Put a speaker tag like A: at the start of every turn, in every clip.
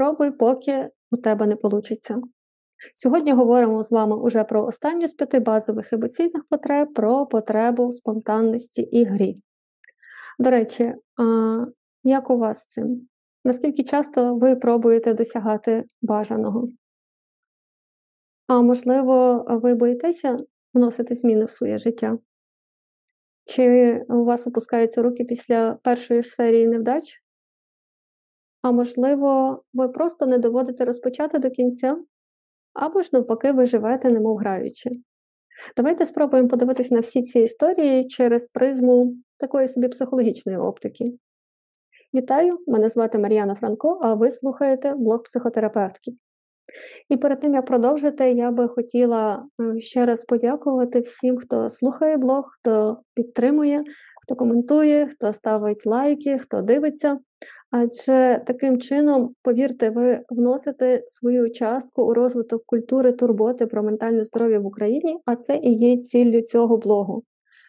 A: Пробуй, поки у тебе не вийде. Сьогодні говоримо з вами уже про останню з п'яти базових емоційних потреб, про потребу спонтанності і грі. До речі, а як у вас з цим? Наскільки часто ви пробуєте досягати бажаного? А можливо, ви боїтеся вносити зміни в своє життя? Чи у вас опускаються руки після першої ж серії невдач? А можливо, ви просто не доводите розпочати до кінця, або ж навпаки, ви живете, немов граючи. Давайте спробуємо подивитися на всі ці історії через призму такої собі психологічної оптики. Вітаю! Мене звати Мар'яна Франко, а ви слухаєте блог психотерапевтки. І перед тим як продовжити, я би хотіла е, ще раз подякувати всім, хто слухає блог, хто підтримує, хто коментує, хто ставить лайки, хто дивиться. Адже таким чином, повірте, ви вносите свою частку у розвиток культури турботи про ментальне здоров'я в Україні, а це і є ціллю цього блогу.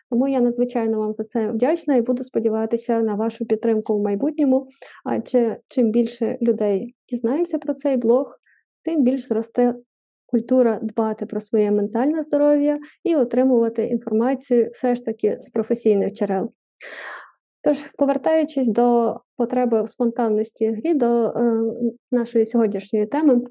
A: Тому я надзвичайно вам за це вдячна і буду сподіватися на вашу підтримку в майбутньому. Адже чим більше людей дізнається про цей блог, тим більш зросте культура дбати про своє ментальне здоров'я і отримувати інформацію все ж таки з професійних джерел. Тож, повертаючись до потреби в спонтанності грі, до е, нашої сьогоднішньої теми,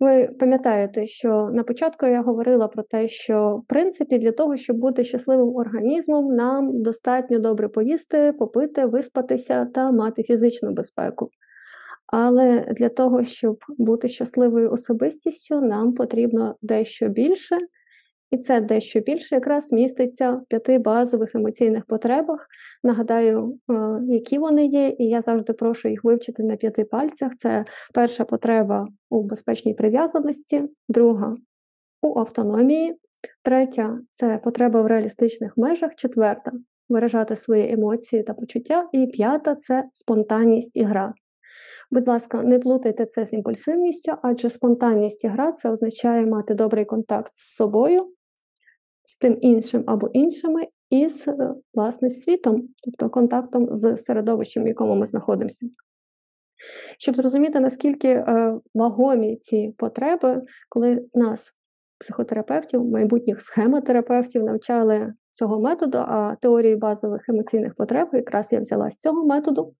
A: ви пам'ятаєте, що на початку я говорила про те, що в принципі для того, щоб бути щасливим організмом, нам достатньо добре поїсти, попити, виспатися та мати фізичну безпеку. Але для того, щоб бути щасливою особистістю, нам потрібно дещо більше. І це дещо більше якраз міститься в п'яти базових емоційних потребах. Нагадаю, е, які вони є, і я завжди прошу їх вивчити на п'яти пальцях. Це перша потреба у безпечній прив'язаності, друга у автономії, третя це потреба в реалістичних межах, четверта виражати свої емоції та почуття, і п'ята це спонтанність і гра. Будь ласка, не плутайте це з імпульсивністю, адже спонтанність і гра це означає мати добрий контакт з собою, з тим іншим або іншими, і з е, власне світом, тобто контактом з середовищем, в якому ми знаходимося. Щоб зрозуміти, наскільки е, вагомі ці потреби, коли нас, психотерапевтів, майбутніх схемотерапевтів, навчали цього методу, а теорію базових емоційних потреб, якраз я взяла з цього методу,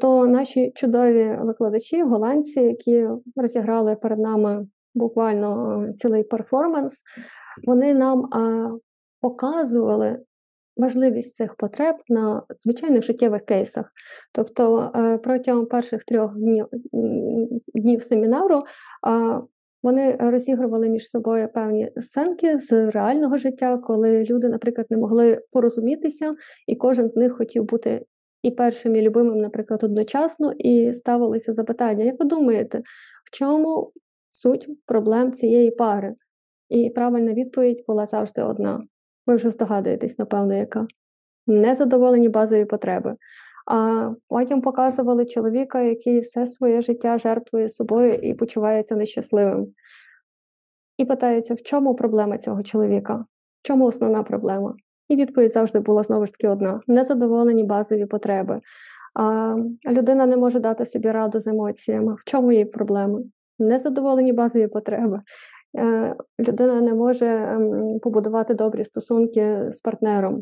A: то наші чудові викладачі, голландці, які розіграли перед нами буквально е, цілий перформанс, вони нам показували важливість цих потреб на звичайних життєвих кейсах. Тобто е, протягом перших трьох днів днів семінару вони розігрували між собою певні сценки з реального життя, коли люди, наприклад, не могли порозумітися, і кожен з них хотів бути і першим, і любимим, наприклад, одночасно, і ставилися запитання: як ви думаєте, в чому суть проблем цієї пари? І правильна відповідь була завжди одна. Ви вже здогадуєтесь, напевно, яка незадоволені базові потреби. А потім показували чоловіка, який все своє життя жертвує собою і почувається нещасливим. І питаються, в чому проблема цього чоловіка? В чому основна проблема? І відповідь завжди була знову ж таки одна: незадоволені базові потреби. А людина не може дати собі раду з емоціями. В чому її проблема? Незадоволені базові потреби. Е, людина не може ем, побудувати добрі стосунки з партнером,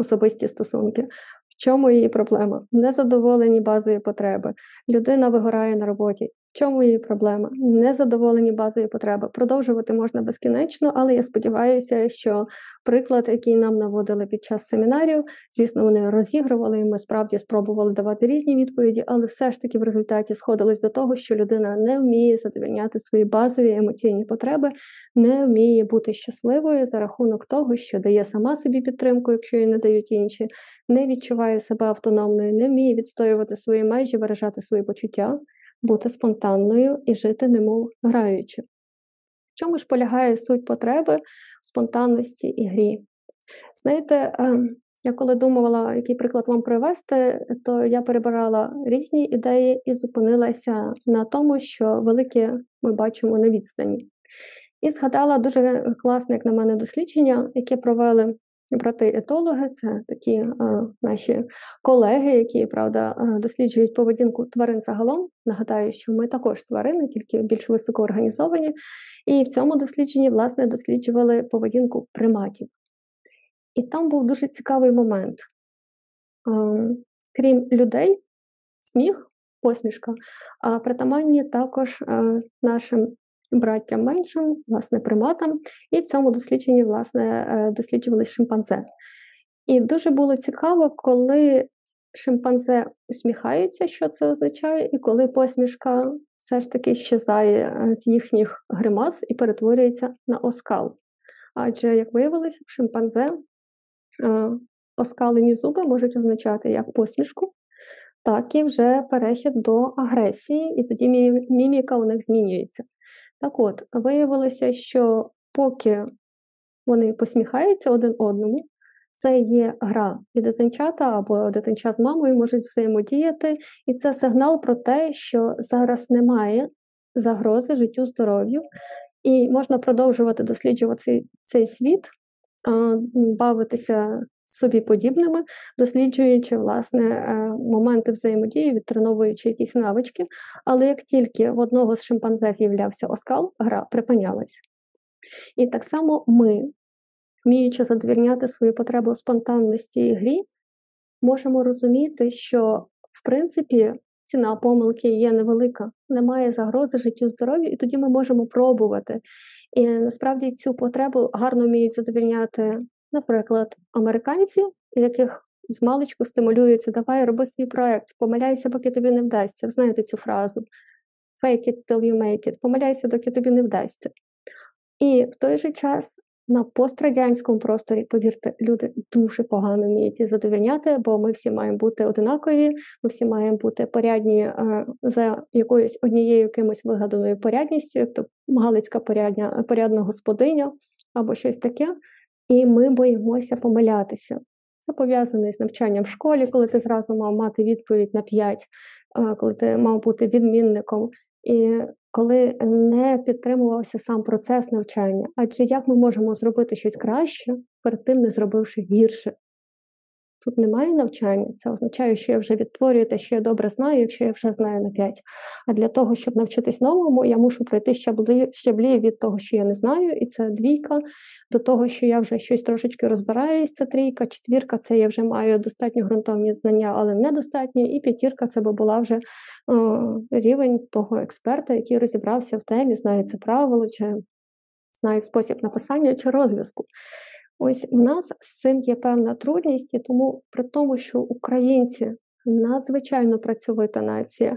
A: особисті стосунки. В чому її проблема? Незадоволені базові потреби. Людина вигорає на роботі. Чому її проблема? Незадоволені базові потреби. Продовжувати можна безкінечно, але я сподіваюся, що приклад, який нам наводили під час семінарів, звісно, вони розігрували, і ми справді спробували давати різні відповіді, але все ж таки в результаті сходилось до того, що людина не вміє задовільняти свої базові емоційні потреби, не вміє бути щасливою за рахунок того, що дає сама собі підтримку, якщо їй не дають інші, не відчуває себе автономною, не вміє відстоювати свої межі, виражати свої почуття бути спонтанною і жити немов граючи. В чому ж полягає суть потреби спонтанності і грі? Знаєте, ем, я коли думала, який приклад вам привести, то я перебирала різні ідеї і зупинилася на тому, що велике ми бачимо на відстані. І згадала дуже класне, як на мене, дослідження, яке провели брати-етологи, це такі е, наші колеги, які правда е, досліджують поведінку тварин загалом. Нагадаю, що ми також тварини, тільки більш високоорганізовані. І в цьому дослідженні, власне, досліджували поведінку приматів. І там був дуже цікавий момент. Е, крім людей, сміх, посмішка, а притаманні також е, нашим браттям меншим, власне, приматам, і в цьому дослідженні, власне, е, досліджували шимпанзе. І дуже було цікаво, коли шимпанзе усміхаються, що це означає, і коли посмішка все ж таки щезає з їхніх гримас і перетворюється на оскал. Адже, як виявилося, в шимпанзе оскалені зуби можуть означати як посмішку, так і вже перехід до агресії, і тоді міміка у них змінюється. Так от, виявилося, що поки вони посміхаються один одному, це є гра, і дитинчата або дитинча з мамою можуть взаємодіяти, і це сигнал про те, що зараз немає загрози життю здоров'ю, і можна продовжувати досліджувати цей світ, бавитися собі подібними, досліджуючи власне е, моменти взаємодії, відтреновуючи якісь навички. Але як тільки в одного з шимпанзе з'являвся оскал, гра припинялась. І так само ми, вміючи задовільняти свої потреби у спонтанності і грі, можемо розуміти, що в принципі ціна помилки є невелика, немає загрози життю здоров'ю, і тоді ми можемо пробувати. І насправді цю потребу гарно вміють задовільняти Наприклад, американці, яких з маличку стимулюються, давай роби свій проект, помиляйся, поки тобі не вдасться. Знаєте цю фразу fake it till you make it, помиляйся, доки тобі не вдасться. І в той же час на пострадянському просторі, повірте, люди дуже погано вміють задовільняти, бо ми всі маємо бути одинакові, ми всі маємо бути порядні е, за якоюсь однією якимось вигаданою порядністю, як то Галицька порядня, порядна господиня або щось таке і ми боїмося помилятися. Це пов'язане з навчанням в школі, коли ти зразу мав мати відповідь на 5, коли ти мав бути відмінником, і коли не підтримувався сам процес навчання. Адже як ми можемо зробити щось краще, перед тим не зробивши гірше? Тут немає навчання, це означає, що я вже відтворюю те, що я добре знаю, якщо я вже знаю на 5. А для того, щоб навчитись новому, я мушу пройти щаблі, щаблі від того, що я не знаю, і це двійка, до того, що я вже щось трошечки розбираюсь, це трійка, четвірка це я вже маю достатньо ґрунтовні знання, але недостатньо, і п'ятірка це би була вже о, рівень того експерта, який розібрався в темі, знає це правило, чи знає спосіб написання чи розв'язку. Ось в нас з цим є певна трудність, і тому при тому, що українці надзвичайно працьовита нація,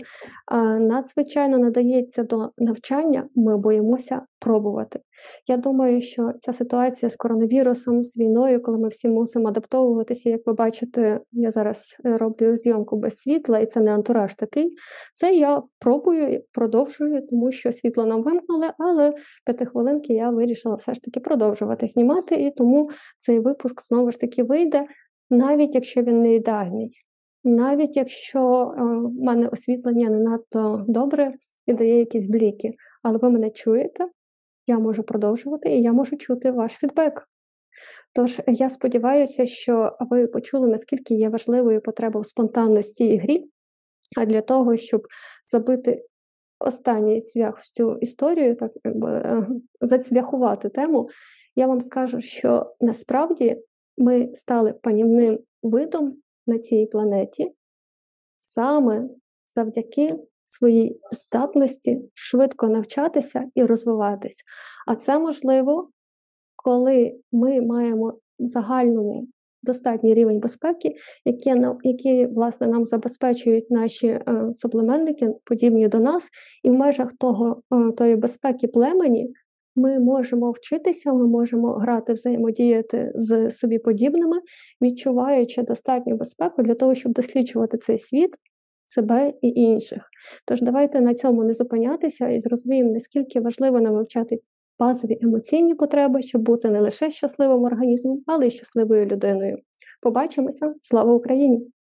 A: надзвичайно надається до навчання, ми боїмося пробувати. Я думаю, що ця ситуація з коронавірусом, з війною, коли ми всі мусимо адаптовуватися, як ви бачите, я зараз е, роблю зйомку без світла, і це не антураж такий. Це я пробую продовжую, тому що світло нам вимкнули, але п'ятихвилинки я вирішила все ж таки продовжувати знімати, і тому цей випуск знову ж таки вийде, навіть якщо він не ідеальний. Навіть якщо е, в мене освітлення не надто добре і дає якісь бліки, але ви мене чуєте, я можу продовжувати і я можу чути ваш фідбек. Тож я сподіваюся, що ви почули, наскільки є важливою потреба в спонтанності і грі, а для того, щоб забити останній цвях в цю історію, так якби е, зацвяхувати тему, я вам скажу, що насправді ми стали панівним видом на цій планеті саме завдяки своїй здатності швидко навчатися і розвиватись. А це можливо, коли ми маємо загальному достатній рівень безпеки, які які власне нам забезпечують наші е, суплементники, подібні до нас, і в межах того е, тої безпеки племені ми можемо вчитися, ми можемо грати, взаємодіяти з собі подібними, відчуваючи достатню безпеку для того, щоб досліджувати цей світ, себе і інших. Тож давайте на цьому не зупинятися і зрозуміємо, наскільки важливо нам вивчати базові емоційні потреби, щоб бути не лише щасливим організмом, але й щасливою людиною. Побачимося! Слава Україні!